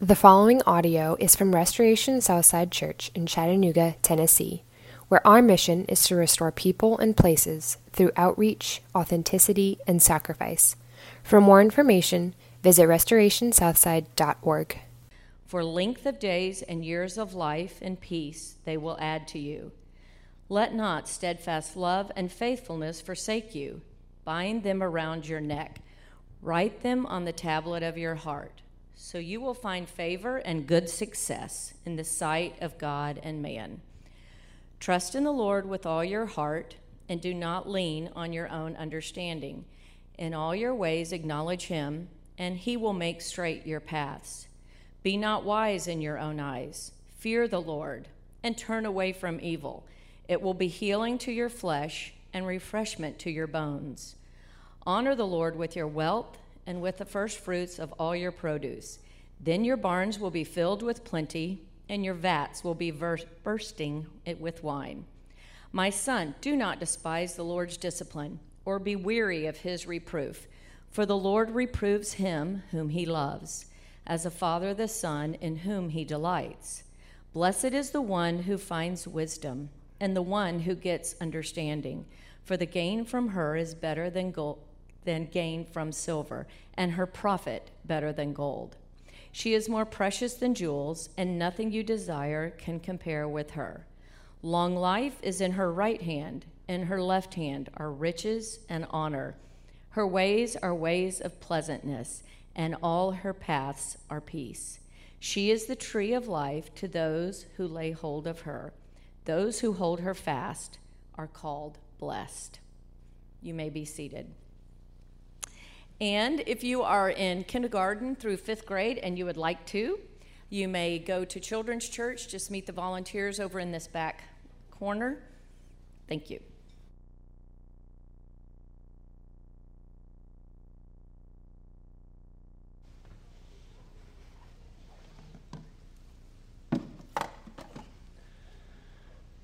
The following audio is from Restoration Southside Church in Chattanooga, Tennessee, where our mission is to restore people and places through outreach, authenticity, and sacrifice. For more information, visit restorationsouthside.org. For length of days and years of life and peace they will add to you. Let not steadfast love and faithfulness forsake you. Bind them around your neck. Write them on the tablet of your heart so you will find favor and good success in the sight of God and man. Trust in the Lord with all your heart and do not lean on your own understanding. In all your ways, acknowledge him, and he will make straight your paths. Be not wise in your own eyes. Fear the Lord and turn away from evil. It will be healing to your flesh and refreshment to your bones. Honor the Lord with your wealth and with the first fruits of all your produce. Then your barns will be filled with plenty, and your vats will be bursting with wine. My son, do not despise the Lord's discipline, or be weary of his reproof, for the Lord reproves him whom he loves, as a father the son in whom he delights. Blessed is the one who finds wisdom, and the one who gets understanding, for the gain from her is better than gold than gain from silver, and her profit better than gold. She is more precious than jewels, and nothing you desire can compare with her. Long life is in her right hand, in her left hand are riches and honor. Her ways are ways of pleasantness, and all her paths are peace. She is the tree of life to those who lay hold of her. Those who hold her fast are called blessed. You may be seated. And if you are in kindergarten through fifth grade and you would like to, you may go to Children's Church. Just meet the volunteers over in this back corner. Thank you.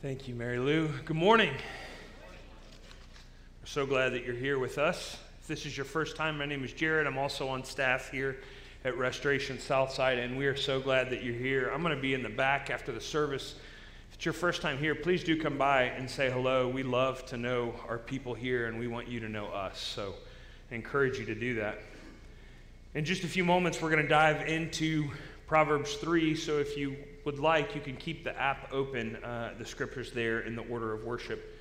Thank you, Mary Lou. Good morning. We're so glad that you're here with us. If this is your first time, my name is Jared. I'm also on staff here at Restoration Southside, and we are so glad that you're here. I'm going to be in the back after the service. If it's your first time here, please do come by and say hello. We love to know our people here, and we want you to know us. So I encourage you to do that. In just a few moments, we're going to dive into Proverbs 3. So if you would like, you can keep the app open, uh, the scriptures there in the order of worship.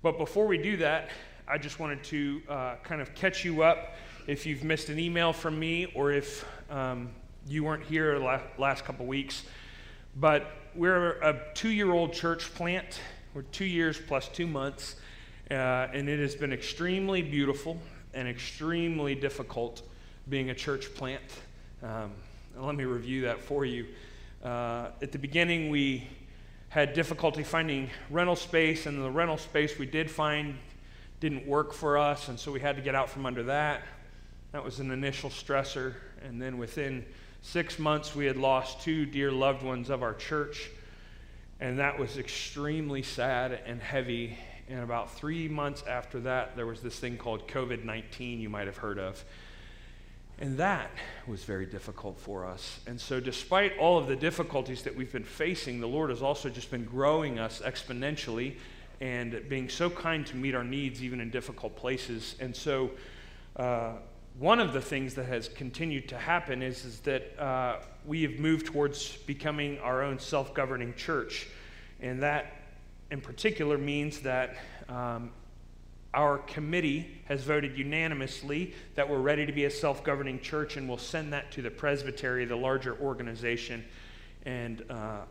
But before we do that, I just wanted to uh, kind of catch you up if you've missed an email from me or if um, you weren't here the last couple weeks. But we're a two year old church plant. We're two years plus two months. Uh, and it has been extremely beautiful and extremely difficult being a church plant. Um, let me review that for you. Uh, at the beginning, we had difficulty finding rental space, and the rental space we did find didn't work for us, and so we had to get out from under that. That was an initial stressor. And then within six months, we had lost two dear loved ones of our church. And that was extremely sad and heavy. And about three months after that, there was this thing called COVID 19 you might have heard of. And that was very difficult for us. And so, despite all of the difficulties that we've been facing, the Lord has also just been growing us exponentially and being so kind to meet our needs even in difficult places. And so, uh, one of the things that has continued to happen is, is that uh, we have moved towards becoming our own self governing church. And that, in particular, means that um, our committee has voted unanimously that we're ready to be a self governing church, and we'll send that to the presbytery, the larger organization. And uh,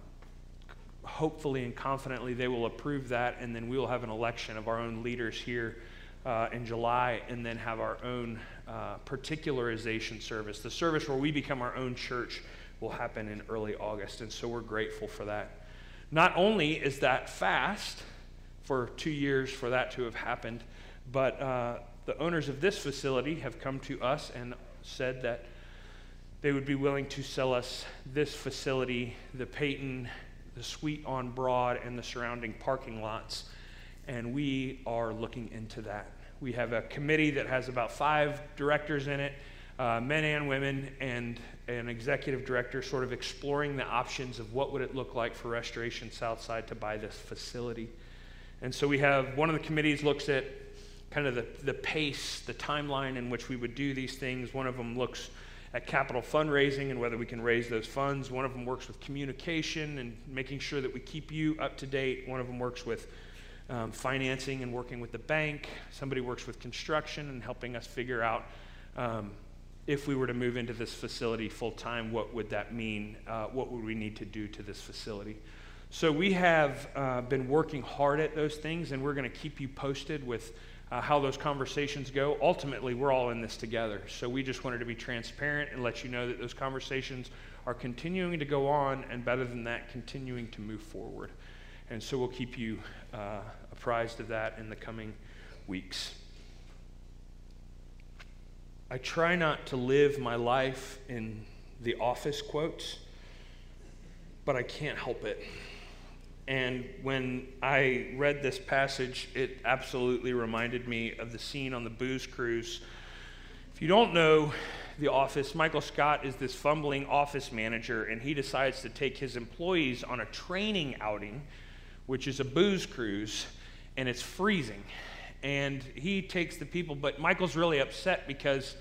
hopefully and confidently they will approve that, and then we will have an election of our own leaders here uh, in July, and then have our own uh, particularization service. The service where we become our own church will happen in early August, and so we're grateful for that. Not only is that fast for two years for that to have happened, but uh, the owners of this facility have come to us and said that they would be willing to sell us this facility, the Peyton the suite on Broad and the surrounding parking lots. And we are looking into that. We have a committee that has about five directors in it. uh, men and women, and an executive director sort of exploring the options of what would it look like for Restoration Southside to buy this facility. And so we have one of the committees looks at kind of the, the pace, the timeline in which we would do these things. One of them looks at capital fundraising and whether we can raise those funds. One of them works with communication and making sure that we keep you up to date. One of them works with um, financing and working with the bank. Somebody works with construction and helping us figure out um, if we were to move into this facility full time, what would that mean? Uh, what would we need to do to this facility? So we have uh, been working hard at those things, and we're going to keep you posted with uh, how those conversations go. Ultimately, we're all in this together. So we just wanted to be transparent and let you know that those conversations are continuing to go on, and better than that, continuing to move forward. And so we'll keep you uh, apprised of that in the coming weeks. I try not to live my life in the office quotes, but I can't help it. And when I read this passage, it absolutely reminded me of the scene on the booze cruise. If you don't know The Office, Michael Scott is this fumbling office manager, and he decides to take his employees on a training outing, which is a booze cruise, and it's freezing and he takes the people, but Michael's really upset because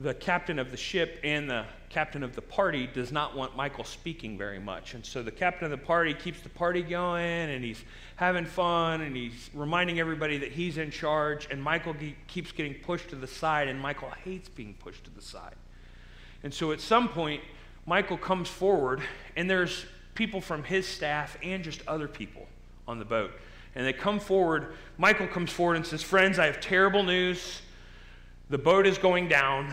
the captain of the ship and the captain of the party does not want Michael speaking very much. And so the captain of the party keeps the party going and he's having fun and he's reminding everybody that he's in charge. And Michael keeps getting pushed to the side, and Michael hates being pushed to the side. And so at some point, Michael comes forward, and there's people from his staff and just other people on the boat and they come forward. Michael comes forward and says, Friends, I have terrible news. The boat is going down.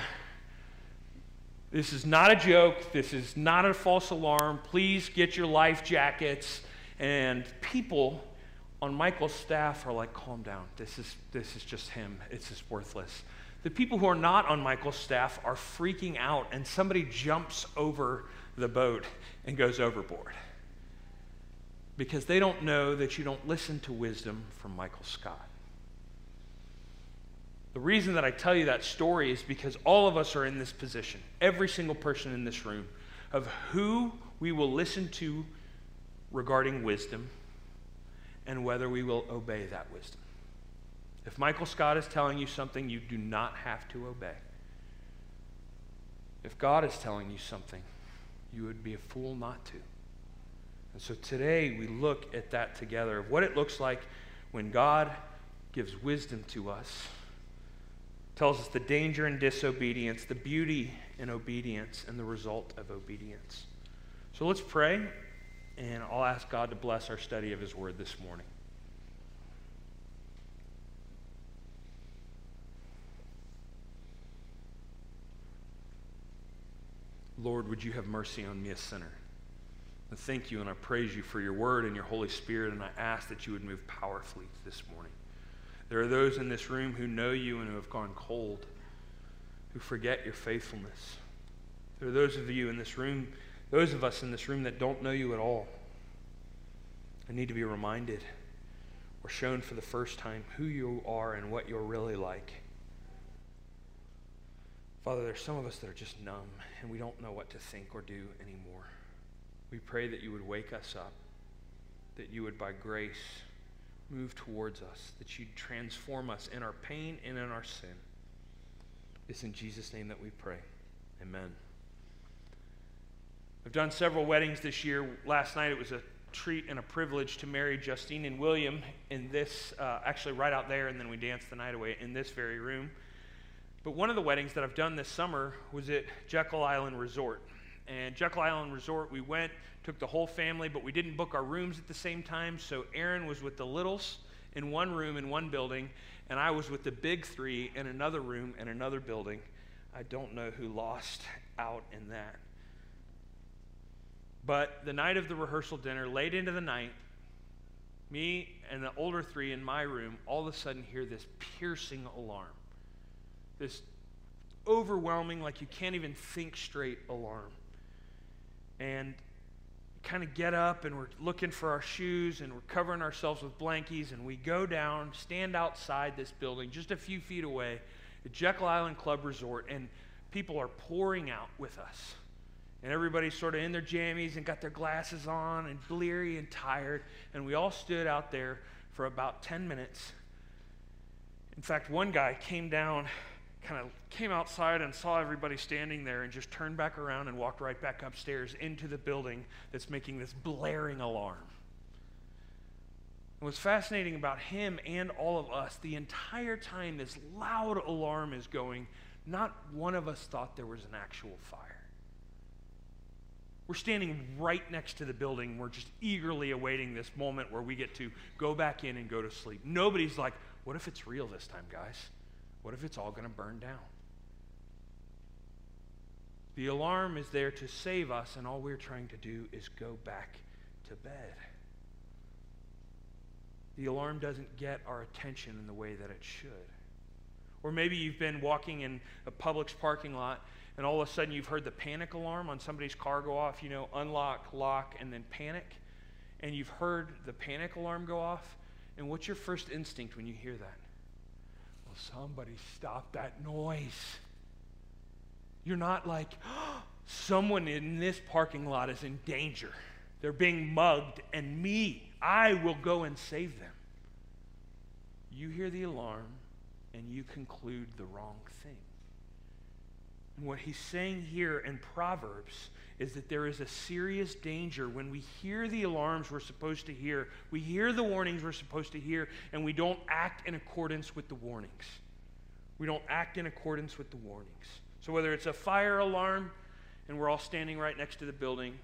This is not a joke. This is not a false alarm. Please get your life jackets. And people on Michael's staff are like, calm down. This is, this is just him. It's just worthless. The people who are not on Michael's staff are freaking out, and somebody jumps over the boat and goes overboard because they don't know that you don't listen to wisdom from Michael Scott. The reason that I tell you that story is because all of us are in this position, every single person in this room, of who we will listen to regarding wisdom and whether we will obey that wisdom. If Michael Scott is telling you something, you do not have to obey. If God is telling you something, you would be a fool not to. And so today we look at that together of what it looks like when God gives wisdom to us, tells us the danger in disobedience, the beauty in obedience, and the result of obedience. So let's pray, and I'll ask God to bless our study of His Word this morning. Lord, would you have mercy on me, a sinner? I thank you and I praise you for your word and your Holy Spirit, and I ask that you would move powerfully this morning. There are those in this room who know you and who have gone cold, who forget your faithfulness. There are those of you in this room, those of us in this room that don't know you at all. I need to be reminded or shown for the first time who you are and what you're really like. Father, there's some of us that are just numb and we don't know what to think or do anymore. We pray that you would wake us up, that you would, by grace, move towards us, that you'd transform us in our pain and in our sin. It's in Jesus' name that we pray. Amen. I've done several weddings this year. Last night it was a treat and a privilege to marry Justine and William in this, uh, actually right out there, and then we danced the night away in this very room. But one of the weddings that I've done this summer was at Jekyll Island Resort and Jekyll Island Resort, we went, took the whole family, but we didn't book our rooms at the same time. So Aaron was with the littles in one room in one building, and I was with the big three in another room in another building. I don't know who lost out in that. But the night of the rehearsal dinner, late into the night, me and the older three in my room all of a sudden hear this piercing alarm. This overwhelming, like you can't even think straight alarm and kind of get up and we're looking for our shoes and we're covering ourselves with blankies and we go down, stand outside this building just a few feet away, the Jekyll Island Club Resort, and people are pouring out with us. And everybody's sort of in their jammies and got their glasses on and bleary and tired. And we all stood out there for about 10 minutes. In fact, one guy came down, kind of came outside and saw everybody standing there and just turned back around and walked right back upstairs into the building that's making this blaring alarm. What's fascinating about him and all of us, the entire time this loud alarm is going, not one of us thought there was an actual fire. We're standing right next to the building. We're just eagerly awaiting this moment where we get to go back in and go to sleep. Nobody's like, what if it's real this time, guys? What if it's all going to burn down? The alarm is there to save us, and all we're trying to do is go back to bed. The alarm doesn't get our attention in the way that it should. Or maybe you've been walking in a Publix parking lot and all of a sudden you've heard the panic alarm on somebody's car go off, you know, unlock, lock, and then panic. And you've heard the panic alarm go off. And what's your first instinct when you hear that? Somebody stop that noise. You're not like, oh, someone in this parking lot is in danger. They're being mugged, and me, I will go and save them. You hear the alarm, and you conclude the wrong thing. What he's saying here in Proverbs is that there is a serious danger when we hear the alarms we're supposed to hear, we hear the warnings we're supposed to hear, and we don't act in accordance with the warnings. We don't act in accordance with the warnings. So, whether it's a fire alarm and we're all standing right next to the building,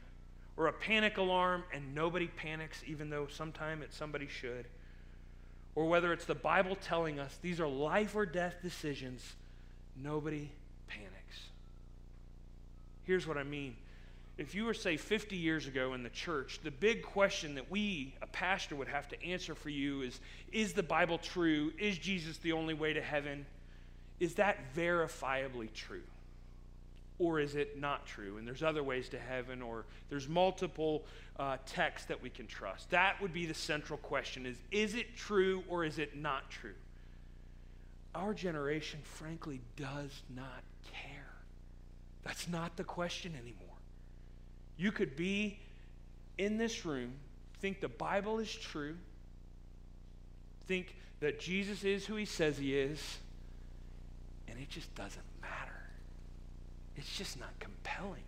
or a panic alarm and nobody panics, even though sometime it somebody should, or whether it's the Bible telling us these are life or death decisions, nobody Here's what I mean. If you were, say, 50 years ago in the church, the big question that we, a pastor, would have to answer for you is Is the Bible true? Is Jesus the only way to heaven? Is that verifiably true? Or is it not true? And there's other ways to heaven, or there's multiple uh, texts that we can trust. That would be the central question is, is it true or is it not true? Our generation, frankly, does not that's not the question anymore. You could be in this room, think the Bible is true, think that Jesus is who he says he is, and it just doesn't matter. It's just not compelling.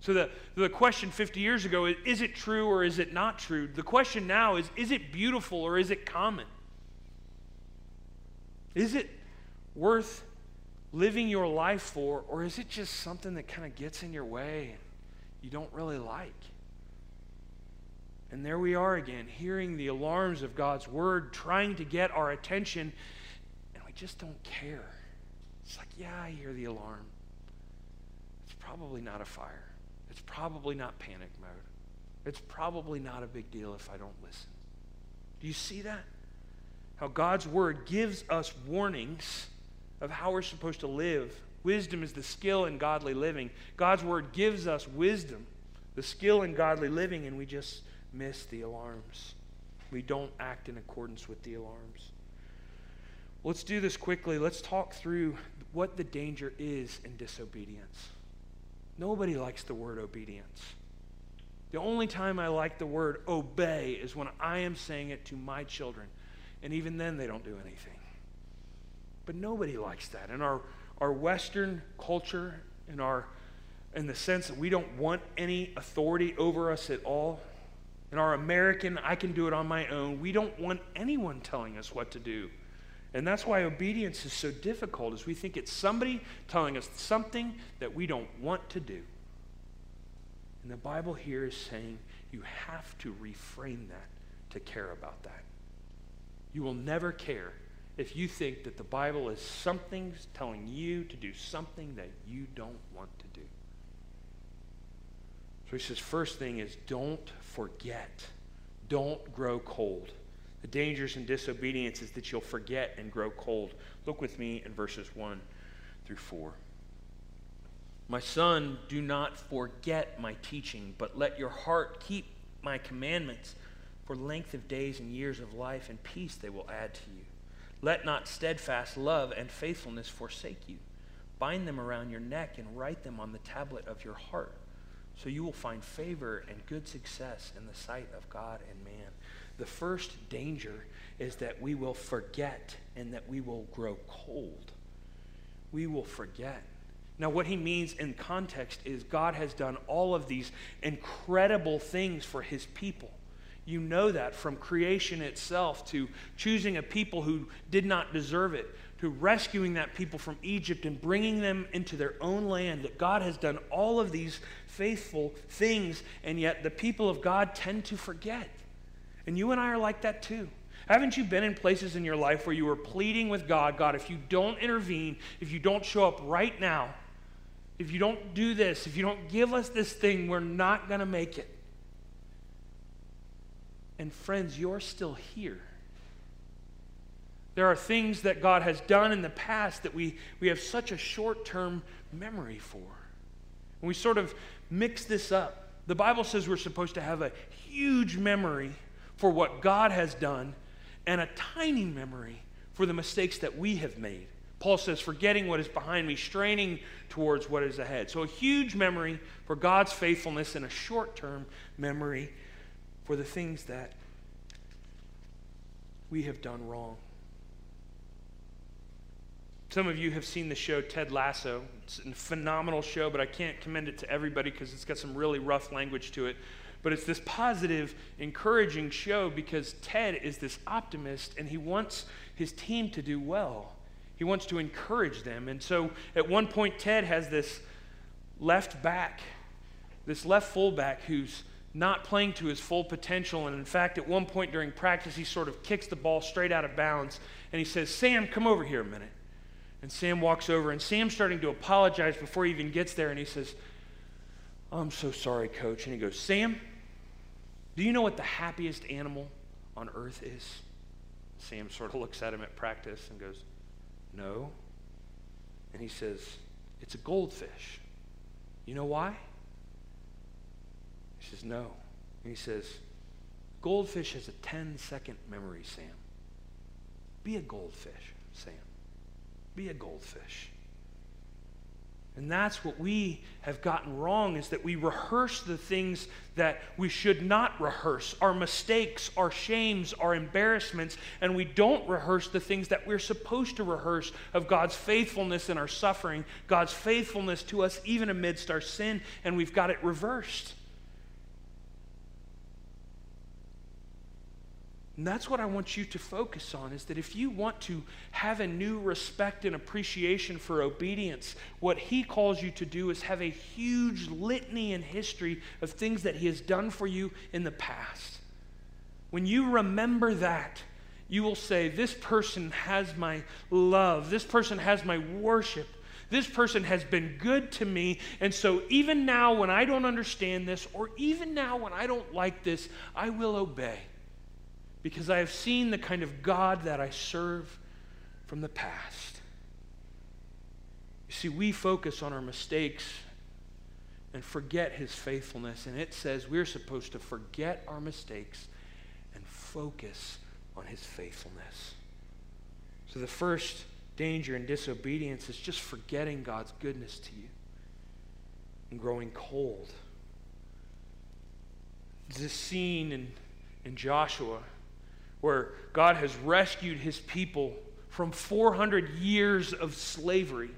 So the, the question 50 years ago is is it true or is it not true? The question now is is it beautiful or is it common? Is it worth living your life for, or is it just something that kind of gets in your way and you don't really like? And there we are again, hearing the alarms of God's word, trying to get our attention, and we just don't care. It's like, yeah, I hear the alarm. It's probably not a fire. It's probably not panic mode. It's probably not a big deal if I don't listen. Do you see that? How God's word gives us warnings of how we're supposed to live. Wisdom is the skill in godly living. God's word gives us wisdom, the skill in godly living, and we just miss the alarms. We don't act in accordance with the alarms. Let's do this quickly. Let's talk through what the danger is in disobedience. Nobody likes the word obedience. The only time I like the word obey is when I am saying it to my children. And even then, they don't do anything. But nobody likes that. In our, our Western culture, in, our, in the sense that we don't want any authority over us at all, in our American, I can do it on my own, we don't want anyone telling us what to do. And that's why obedience is so difficult, is we think it's somebody telling us something that we don't want to do. And the Bible here is saying you have to reframe that to care about that. You will never care if you think that the Bible is something telling you to do something that you don't want to do. So he says, first thing is don't forget. Don't grow cold. The dangers in disobedience is that you'll forget and grow cold. Look with me in verses 1 through 4. My son, do not forget my teaching, but let your heart keep my commandments. For length of days and years of life and peace they will add to you. Let not steadfast love and faithfulness forsake you. bind them around your neck and write them on the tablet of your heart. So you will find favor and good success in the sight of God and man. The first danger is that we will forget and that we will grow cold. We will forget. Now, what he means in context is God has done all of these incredible things for his people. You know that from creation itself to choosing a people who did not deserve it, to rescuing that people from Egypt and bringing them into their own land. That God has done all of these faithful things, and yet the people of God tend to forget. And you and I are like that too. Haven't you been in places in your life where you were pleading with God, God, if you don't intervene, if you don't show up right now, if you don't do this, if you don't give us this thing, we're not going to make it. And friends, you're still here. There are things that God has done in the past that we, we have such a short term memory for. And we sort of mix this up. The Bible says we're supposed to have a huge memory for what God has done and a tiny memory for the mistakes that we have made. Paul says, forgetting what is behind me, straining towards what is ahead. So, a huge memory for God's faithfulness and a short term memory for the things that we have done wrong. Some of you have seen the show Ted Lasso. It's a phenomenal show, but I can't commend it to everybody because it's got some really rough language to it. But it's this positive, encouraging show because Ted is this optimist and he wants his team to do well. He wants to encourage them. And so at one point, Ted has this left back, this left fullback who's not playing to his full potential. And in fact, at one point during practice, he sort of kicks the ball straight out of bounds and he says, Sam, come over here a minute. And Sam walks over, and Sam's starting to apologize before he even gets there. And he says, I'm so sorry, coach. And he goes, Sam, do you know what the happiest animal on earth is? Sam sort of looks at him at practice and goes, No. And he says, It's a goldfish. You know why? He says, No. And he says, Goldfish has a 10 second memory, Sam. Be a goldfish, Sam. Be a goldfish. And that's what we have gotten wrong is that we rehearse the things that we should not rehearse our mistakes, our shames, our embarrassments, and we don't rehearse the things that we're supposed to rehearse of God's faithfulness in our suffering, God's faithfulness to us even amidst our sin, and we've got it reversed. And that's what I want you to focus on is that if you want to have a new respect and appreciation for obedience, what he calls you to do is have a huge litany and history of things that he has done for you in the past. When you remember that, you will say, This person has my love, this person has my worship. This person has been good to me. And so, even now, when I don't understand this, or even now when I don't like this, I will obey because I have seen the kind of God that I serve from the past. You see, we focus on our mistakes and forget his faithfulness. And it says we're supposed to forget our mistakes and focus on his faithfulness. So the first danger in disobedience is just forgetting God's goodness to you and growing cold. This scene in, in Joshua where God has rescued his people from 400 years of slavery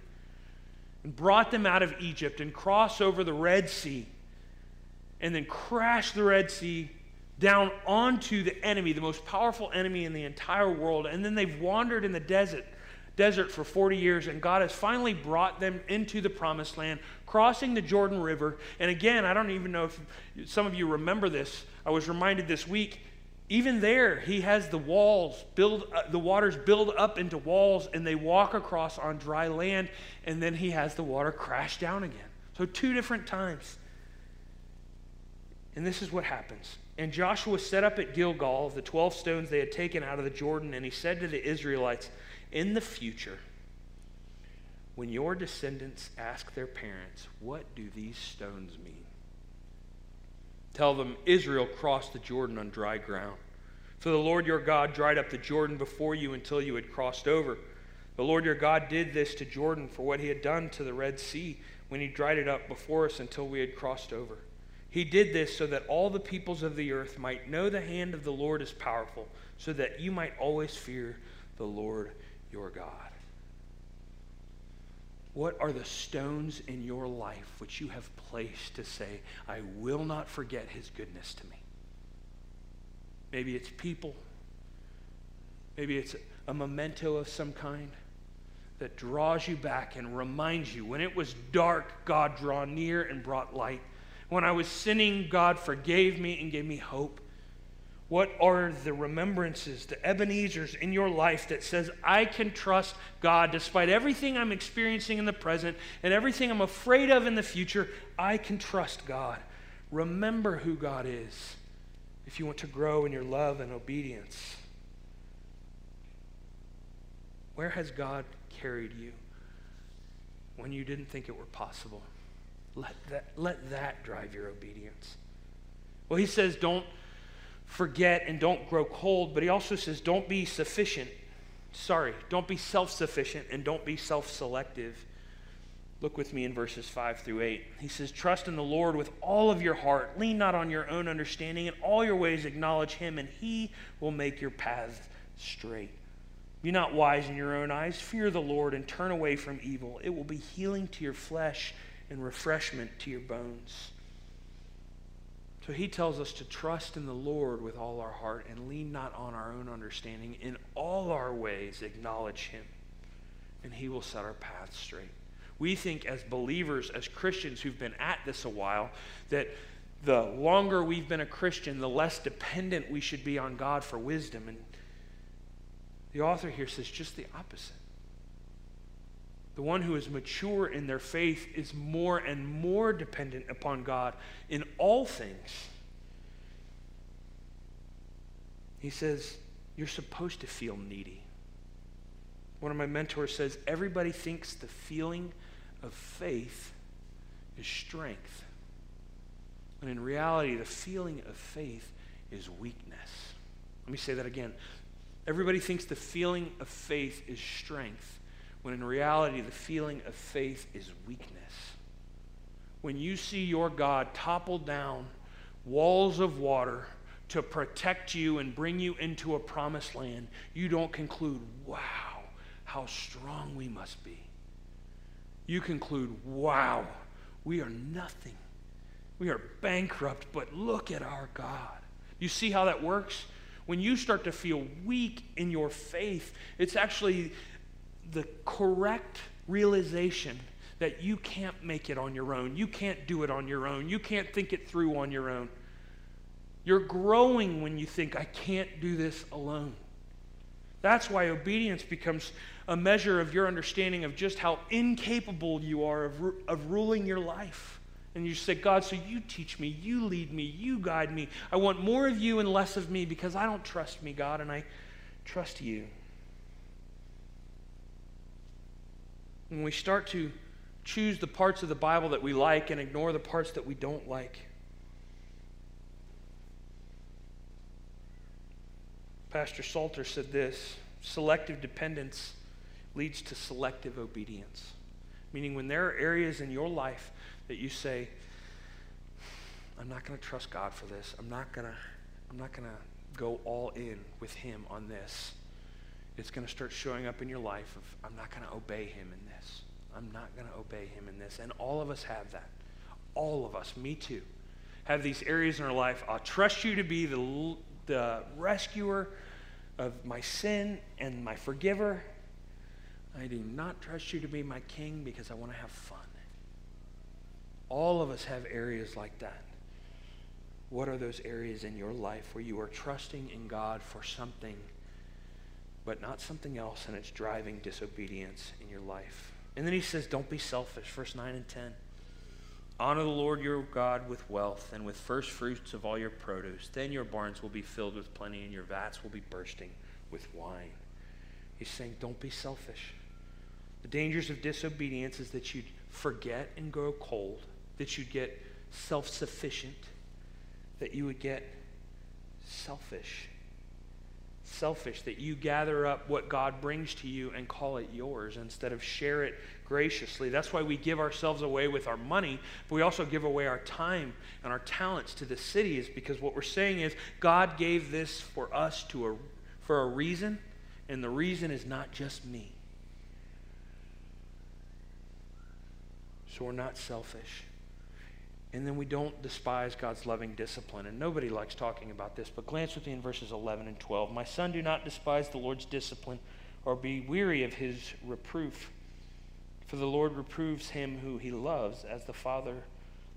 and brought them out of Egypt and crossed over the Red Sea and then crashed the Red Sea down onto the enemy, the most powerful enemy in the entire world. And then they've wandered in the desert, desert for 40 years, and God has finally brought them into the promised land, crossing the Jordan River. And again, I don't even know if some of you remember this. I was reminded this week even there, he has the walls build, uh, the waters build up into walls, and they walk across on dry land, and then he has the water crash down again. So, two different times. And this is what happens. And Joshua set up at Gilgal the 12 stones they had taken out of the Jordan, and he said to the Israelites, In the future, when your descendants ask their parents, What do these stones mean? Tell them Israel crossed the Jordan on dry ground. For the Lord your God dried up the Jordan before you until you had crossed over. The Lord your God did this to Jordan for what he had done to the Red Sea when he dried it up before us until we had crossed over. He did this so that all the peoples of the earth might know the hand of the Lord is powerful, so that you might always fear the Lord your God. What are the stones in your life which you have placed to say, I will not forget his goodness to me? Maybe it's people. Maybe it's a memento of some kind that draws you back and reminds you when it was dark, God drew near and brought light. When I was sinning, God forgave me and gave me hope. What are the remembrances, the Ebenezer's in your life that says, I can trust God despite everything I'm experiencing in the present and everything I'm afraid of in the future? I can trust God. Remember who God is if you want to grow in your love and obedience. Where has God carried you when you didn't think it were possible? Let that, let that drive your obedience. Well, he says, don't forget and don't grow cold, but he also says, don't be sufficient. Sorry, don't be self sufficient and don't be self selective. Look with me in verses 5 through 8. He says, Trust in the Lord with all of your heart. Lean not on your own understanding. In all your ways acknowledge him, and he will make your paths straight. Be not wise in your own eyes. Fear the Lord and turn away from evil. It will be healing to your flesh and refreshment to your bones. So he tells us to trust in the Lord with all our heart and lean not on our own understanding. In all our ways, acknowledge him, and he will set our paths straight. We think, as believers, as Christians who've been at this a while, that the longer we've been a Christian, the less dependent we should be on God for wisdom. And the author here says just the opposite. The one who is mature in their faith is more and more dependent upon God in all things. He says, You're supposed to feel needy. One of my mentors says, Everybody thinks the feeling of faith is strength. And in reality, the feeling of faith is weakness. Let me say that again. Everybody thinks the feeling of faith is strength, when in reality, the feeling of faith is weakness. When you see your God topple down walls of water to protect you and bring you into a promised land, you don't conclude, wow, how strong we must be. You conclude, wow, we are nothing. We are bankrupt, but look at our God. You see how that works? when you start to feel weak in your faith, it's actually the correct realization that you can't make it on your own. You can't do it on your own. You can't think it through on your own. You're growing when you think, I can't do this alone. That's why obedience becomes a measure of your understanding of just how incapable you are of, of ruling your life. And you say, God, so you teach me, you lead me, you guide me. I want more of you and less of me because I don't trust me, God, and I trust you. When we start to choose the parts of the Bible that we like and ignore the parts that we don't like, Pastor Salter said this selective dependence leads to selective obedience. Meaning, when there are areas in your life that you say, I'm not going to trust God for this. I'm not going to I'm not going to go all in with him on this. It's going to start showing up in your life of I'm not going to obey him in this. I'm not going to obey him in this. And all of us have that. All of us, me too, have these areas in our life. I'll trust you to be the, the rescuer of my sin and my forgiver. I do not trust you to be my king because I want to have fun. All of us have areas like that. What are those areas in your life where you are trusting in God for something, but not something else, and it's driving disobedience in your life? And then he says, Don't be selfish, verse 9 and 10. Honor the Lord your God with wealth and with first fruits of all your produce. Then your barns will be filled with plenty, and your vats will be bursting with wine. He's saying, Don't be selfish. The dangers of disobedience is that you'd forget and grow cold that you'd get self sufficient, that you would get selfish. Selfish that you gather up what God brings to you and call it yours instead of share it graciously. That's why we give ourselves away with our money, but we also give away our time and our talents to the city is because what we're saying is God gave this for us to a, for a reason, and the reason is not just me. So we're not selfish. And then we don't despise God's loving discipline. And nobody likes talking about this, but glance with me in verses 11 and 12. My son, do not despise the Lord's discipline or be weary of his reproof. For the Lord reproves him who he loves, as the Father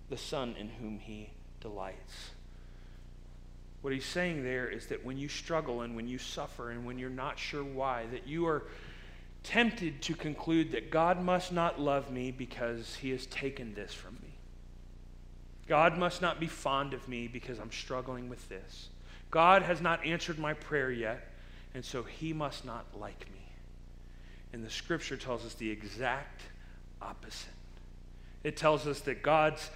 the Son in whom he delights. What he's saying there is that when you struggle and when you suffer and when you're not sure why, that you are tempted to conclude that God must not love me because he has taken this from me. God must not be fond of me because I'm struggling with this. God has not answered my prayer yet, and so he must not like me. And the scripture tells us the exact opposite. It tells us that God's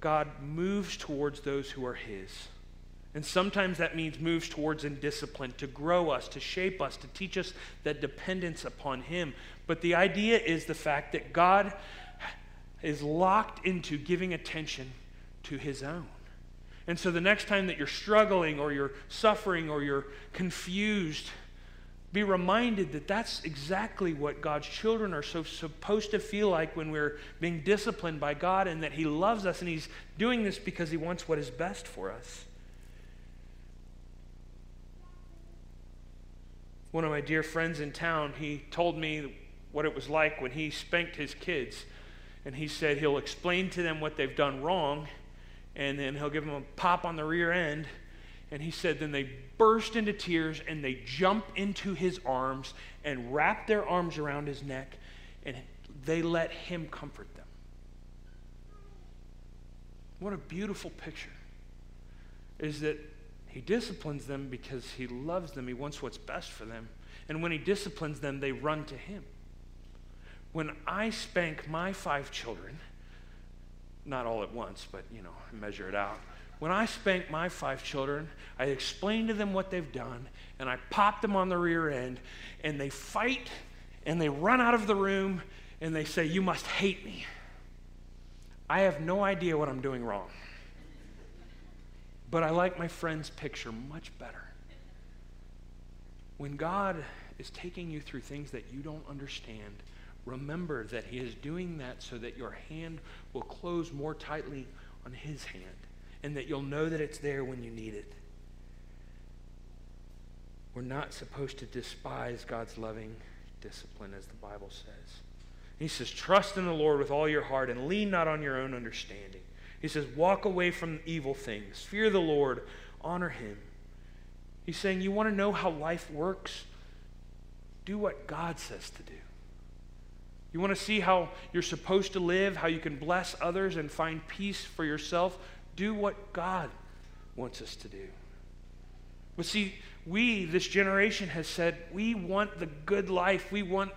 God moves towards those who are his. And sometimes that means moves towards in discipline to grow us, to shape us, to teach us that dependence upon him. But the idea is the fact that God is locked into giving attention to his own. And so the next time that you're struggling or you're suffering or you're confused, be reminded that that's exactly what God's children are so supposed to feel like when we're being disciplined by God and that He loves us and He's doing this because He wants what is best for us. One of my dear friends in town, he told me what it was like when he spanked his kids and he said he'll explain to them what they've done wrong, and then he'll give them a pop on the rear end. And he said, then they burst into tears and they jump into his arms and wrap their arms around his neck, and they let him comfort them. What a beautiful picture is that he disciplines them because he loves them, he wants what's best for them. And when he disciplines them, they run to him when I spank my five children, not all at once, but you know, measure it out. When I spank my five children, I explain to them what they've done, and I pop them on the rear end, and they fight, and they run out of the room, and they say, You must hate me. I have no idea what I'm doing wrong. But I like my friend's picture much better. When God is taking you through things that you don't understand, remember that He is doing that so that your hand will close more tightly on His hand and that you'll know that it's there when you need it. We're not supposed to despise God's loving discipline, as the Bible says. He says, Trust in the Lord with all your heart and lean not on your own understanding. He says, Walk away from evil things, fear the Lord, honor Him. He's saying, You want to know how life works? Do what God says to do. You want to see how you're supposed to live, how you can bless others and find peace for yourself? Do what God wants us to do. But see, we, this generation, has said we want the good life. We want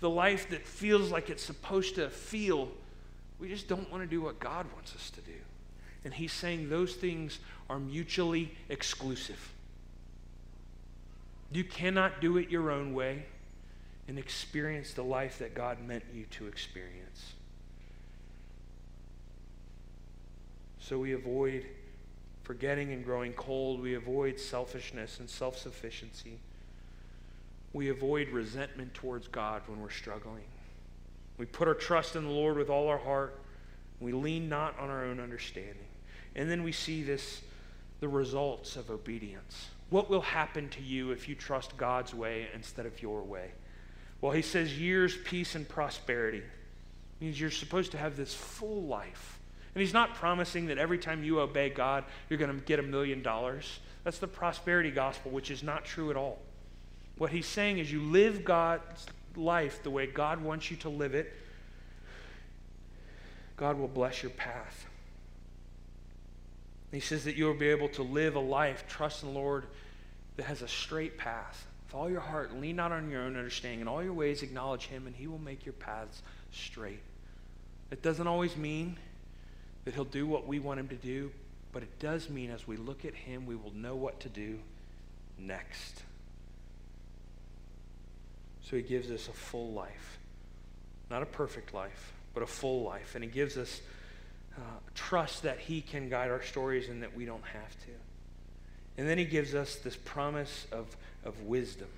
the life that feels like it's supposed to feel. We just don't want to do what God wants us to do. And He's saying those things are mutually exclusive. You cannot do it your own way and experience the life that God meant you to experience. So we avoid forgetting and growing cold. We avoid selfishness and self sufficiency. We avoid resentment towards God when we're struggling. We put our trust in the Lord with all our heart. We lean not on our own understanding. And then we see this the results of obedience. What will happen to you if you trust God's way instead of your way? Well, he says years, peace, and prosperity. It means you're supposed to have this full life. And he's not promising that every time you obey God, you're going to get a million dollars. That's the prosperity gospel, which is not true at all. What he's saying is you live God's life the way God wants you to live it, God will bless your path. He says that you will be able to live a life, trust in the Lord, that has a straight path. With all your heart, lean not on your own understanding. In all your ways, acknowledge Him, and He will make your paths straight. It doesn't always mean that He'll do what we want Him to do, but it does mean as we look at Him, we will know what to do, next. So he gives us a full life. Not a perfect life, but a full life. And he gives us uh, trust that he can guide our stories and that we don't have to. And then he gives us this promise of, of wisdom.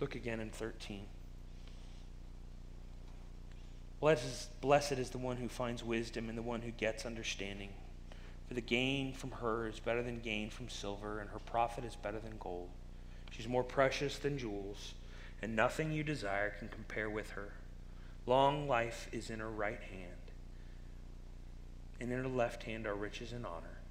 Look again in 13. Blessed blessed is the one who finds wisdom and the one who gets understanding. For the gain from her is better than gain from silver, and her profit is better than gold. She's more precious than jewels, and nothing you desire can compare with her. Long life is in her right hand, and in her left hand are riches and honor.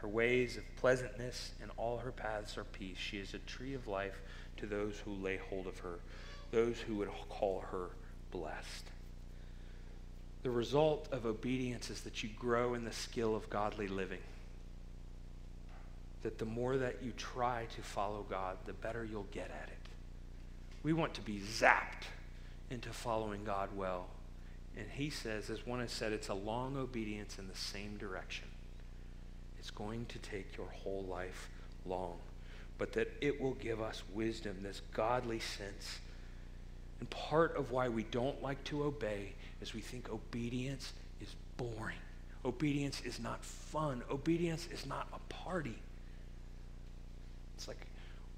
Her ways of pleasantness and all her paths are peace. She is a tree of life to those who lay hold of her, those who would call her blessed. The result of obedience is that you grow in the skill of godly living. That the more that you try to follow God, the better you'll get at it. We want to be zapped into following God well. And he says, as one has said, it's a long obedience in the same direction. It's going to take your whole life long, but that it will give us wisdom, this godly sense. And part of why we don't like to obey is we think obedience is boring. Obedience is not fun. Obedience is not a party. It's like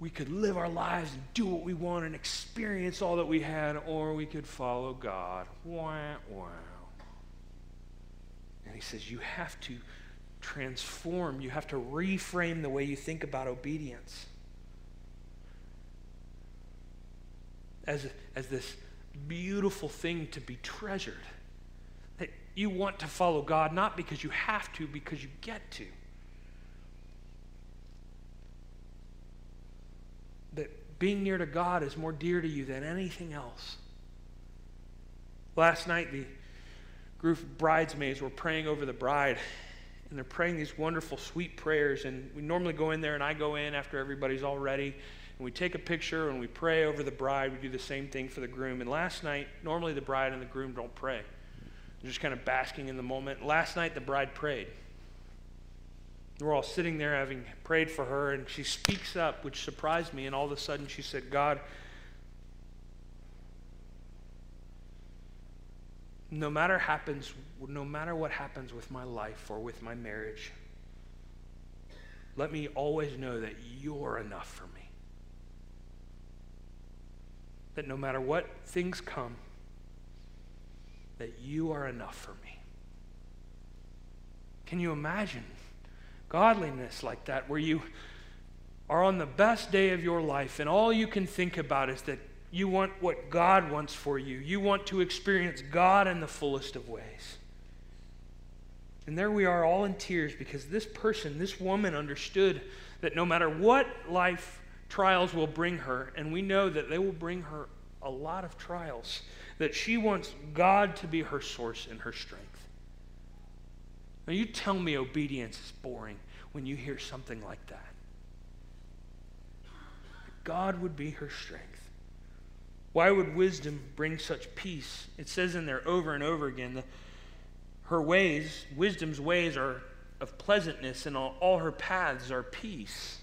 we could live our lives and do what we want and experience all that we had, or we could follow God. Wow, wow. And he says, You have to transform, you have to reframe the way you think about obedience. As, as this beautiful thing to be treasured. That you want to follow God not because you have to, because you get to. That being near to God is more dear to you than anything else. Last night, the group of bridesmaids were praying over the bride, and they're praying these wonderful, sweet prayers. And we normally go in there, and I go in after everybody's all ready and we take a picture and we pray over the bride. We do the same thing for the groom. And last night, normally the bride and the groom don't pray. They're just kind of basking in the moment. Last night, the bride prayed. We're all sitting there having prayed for her, and she speaks up, which surprised me. And all of a sudden, she said, God, no matter happens, no matter what happens with my life or with my marriage, let me always know that you're enough for me that no matter what things come, that you are enough for me. Can you imagine godliness like that, where you are on the best day of your life and all you can think about is that you want what God wants for you? You want to experience God in the fullest of ways. And there we are, all in tears, because this person, this woman, understood that no matter what life trials will bring her, and we know that they will bring her a lot of trials, that she wants God to be her source and her strength. Now, you tell me obedience is boring when you hear something like that. God would be her strength. Why would wisdom bring such peace? It says in there over and over again that her ways, wisdom's ways, are of pleasantness, and all, all her paths are peace.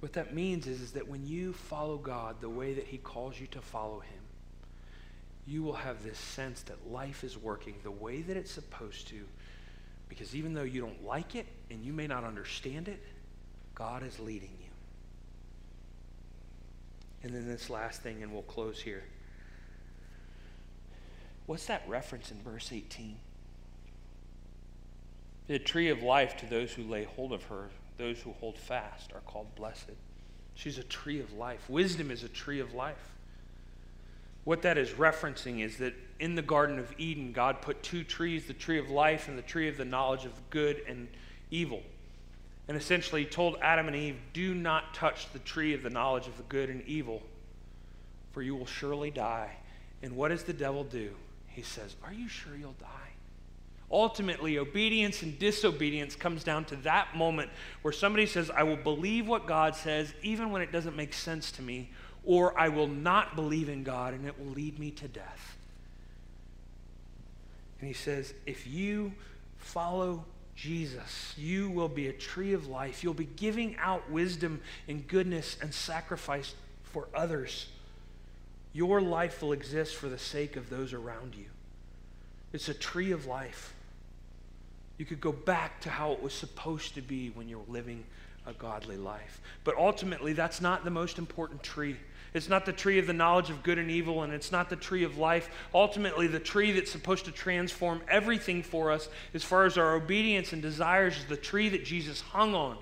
What that means is, is that when you follow God the way that He calls you to follow Him, you will have this sense that life is working the way that it's supposed to. Because even though you don't like it and you may not understand it, God is leading. And then this last thing, and we'll close here. What's that reference in verse 18? The tree of life to those who lay hold of her those who hold fast are called blessed. She's a tree of life. Wisdom is a tree of life. What that is referencing is that in the Garden of Eden, God put two trees the tree of life and the tree of the knowledge of good and evil. And essentially told Adam and Eve, Do not touch the tree of the knowledge of the good and evil, for you will surely die. And what does the devil do? He says, Are you sure you'll die? Ultimately, obedience and disobedience comes down to that moment where somebody says, I will believe what God says even when it doesn't make sense to me, or I will not believe in God and it will lead me to death. And he says, if you follow Jesus, you will be a tree of life. You'll be giving out wisdom and goodness and sacrifice for others. Your life will exist for the sake of those around you. It's a tree of life. You could go back to how it was supposed to be when you're living a godly life. But ultimately, that's not the most important tree. It's not the tree of the knowledge of good and evil, and it's not the tree of life. Ultimately, the tree that's supposed to transform everything for us as far as our obedience and desires is the tree that Jesus hung on.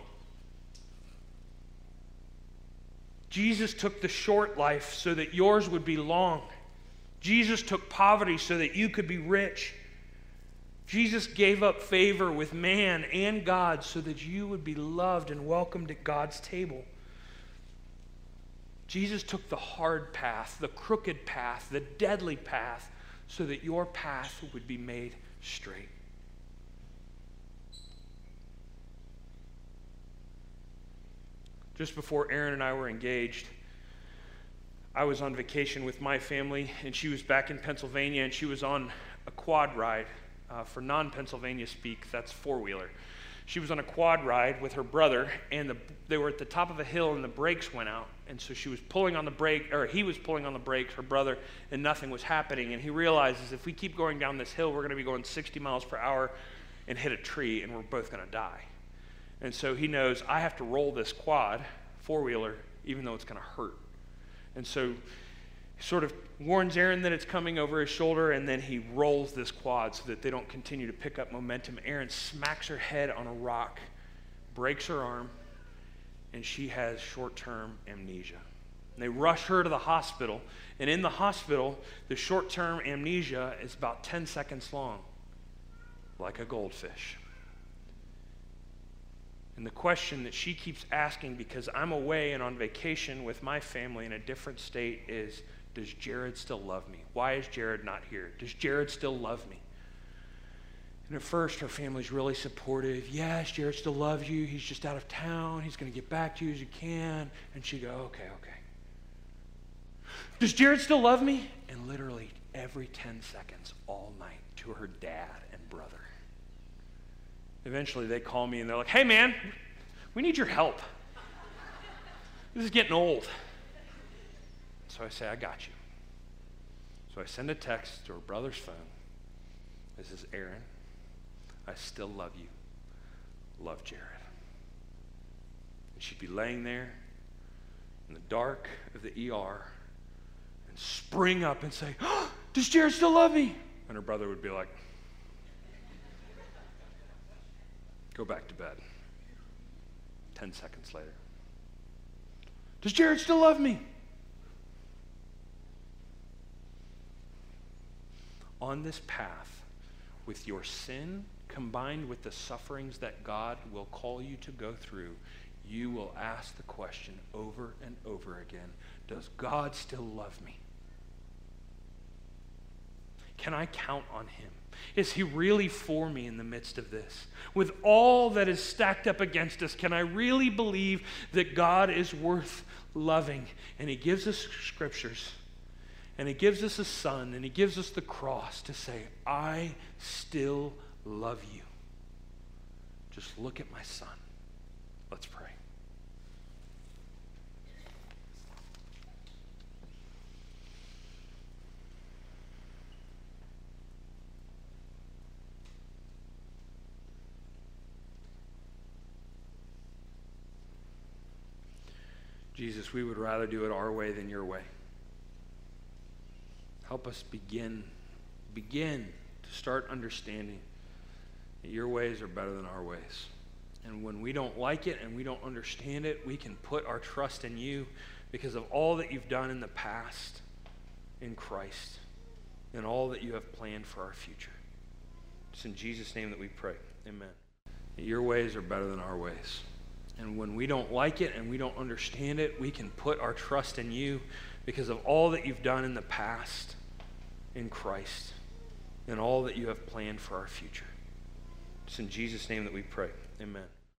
Jesus took the short life so that yours would be long. Jesus took poverty so that you could be rich. Jesus gave up favor with man and God so that you would be loved and welcomed at God's table. Jesus took the hard path, the crooked path, the deadly path, so that your path would be made straight. Just before Erin and I were engaged, I was on vacation with my family, and she was back in Pennsylvania, and she was on a quad ride. Uh, for non Pennsylvania speak, that's four wheeler. She was on a quad ride with her brother, and the, they were at the top of a hill, and the brakes went out. And so she was pulling on the brake, or he was pulling on the brakes, her brother, and nothing was happening. And he realizes if we keep going down this hill, we're going to be going 60 miles per hour and hit a tree, and we're both going to die. And so he knows I have to roll this quad, four wheeler, even though it's going to hurt. And so sort of warns Erin that it's coming over his shoulder, and then he rolls this quad so that they don't continue to pick up momentum. Erin smacks her head on a rock, breaks her arm, and she has short term amnesia. And they rush her to the hospital, and in the hospital, the short term amnesia is about 10 seconds long, like a goldfish. And the question that she keeps asking, because I'm away and on vacation with my family in a different state, is Does Jared still love me? Why is Jared not here? Does Jared still love me? And at first, her family's really supportive. Yes, Jared still loves you. He's just out of town. He's going to get back to you as you can. And she go, okay, okay. Does Jared still love me? And literally every 10 seconds, all night, to her dad and brother. Eventually, they call me and they're like, hey, man, we need your help. This is getting old. So I say, I got you. So I send a text to her brother's phone. This is Erin. I still love you. Love Jared. And she'd be laying there in the dark of the ER and spring up and say, oh, Does Jared still love me? And her brother would be like, Go back to bed. Ten seconds later. Does Jared still love me? On this path, with your sin combined with the sufferings that God will call you to go through, you will ask the question over and over again Does God still love me? Can I count on Him? Is He really for me in the midst of this? With all that is stacked up against us, can I really believe that God is worth loving? And He gives us scriptures, and He gives us a son, and He gives us the cross to say, I still love you. Just look at my son. Let's pray. Jesus, we would rather do it our way than your way. Help us begin, begin to start understanding that your ways are better than our ways. And when we don't like it and we don't understand it, we can put our trust in you because of all that you've done in the past in Christ and all that you have planned for our future. It's in Jesus' name that we pray. Amen. Your ways are better than our ways. And when we don't like it and we don't understand it, we can put our trust in you because of all that you've done in the past in Christ and all that you have planned for our future. It's in Jesus' name that we pray. Amen.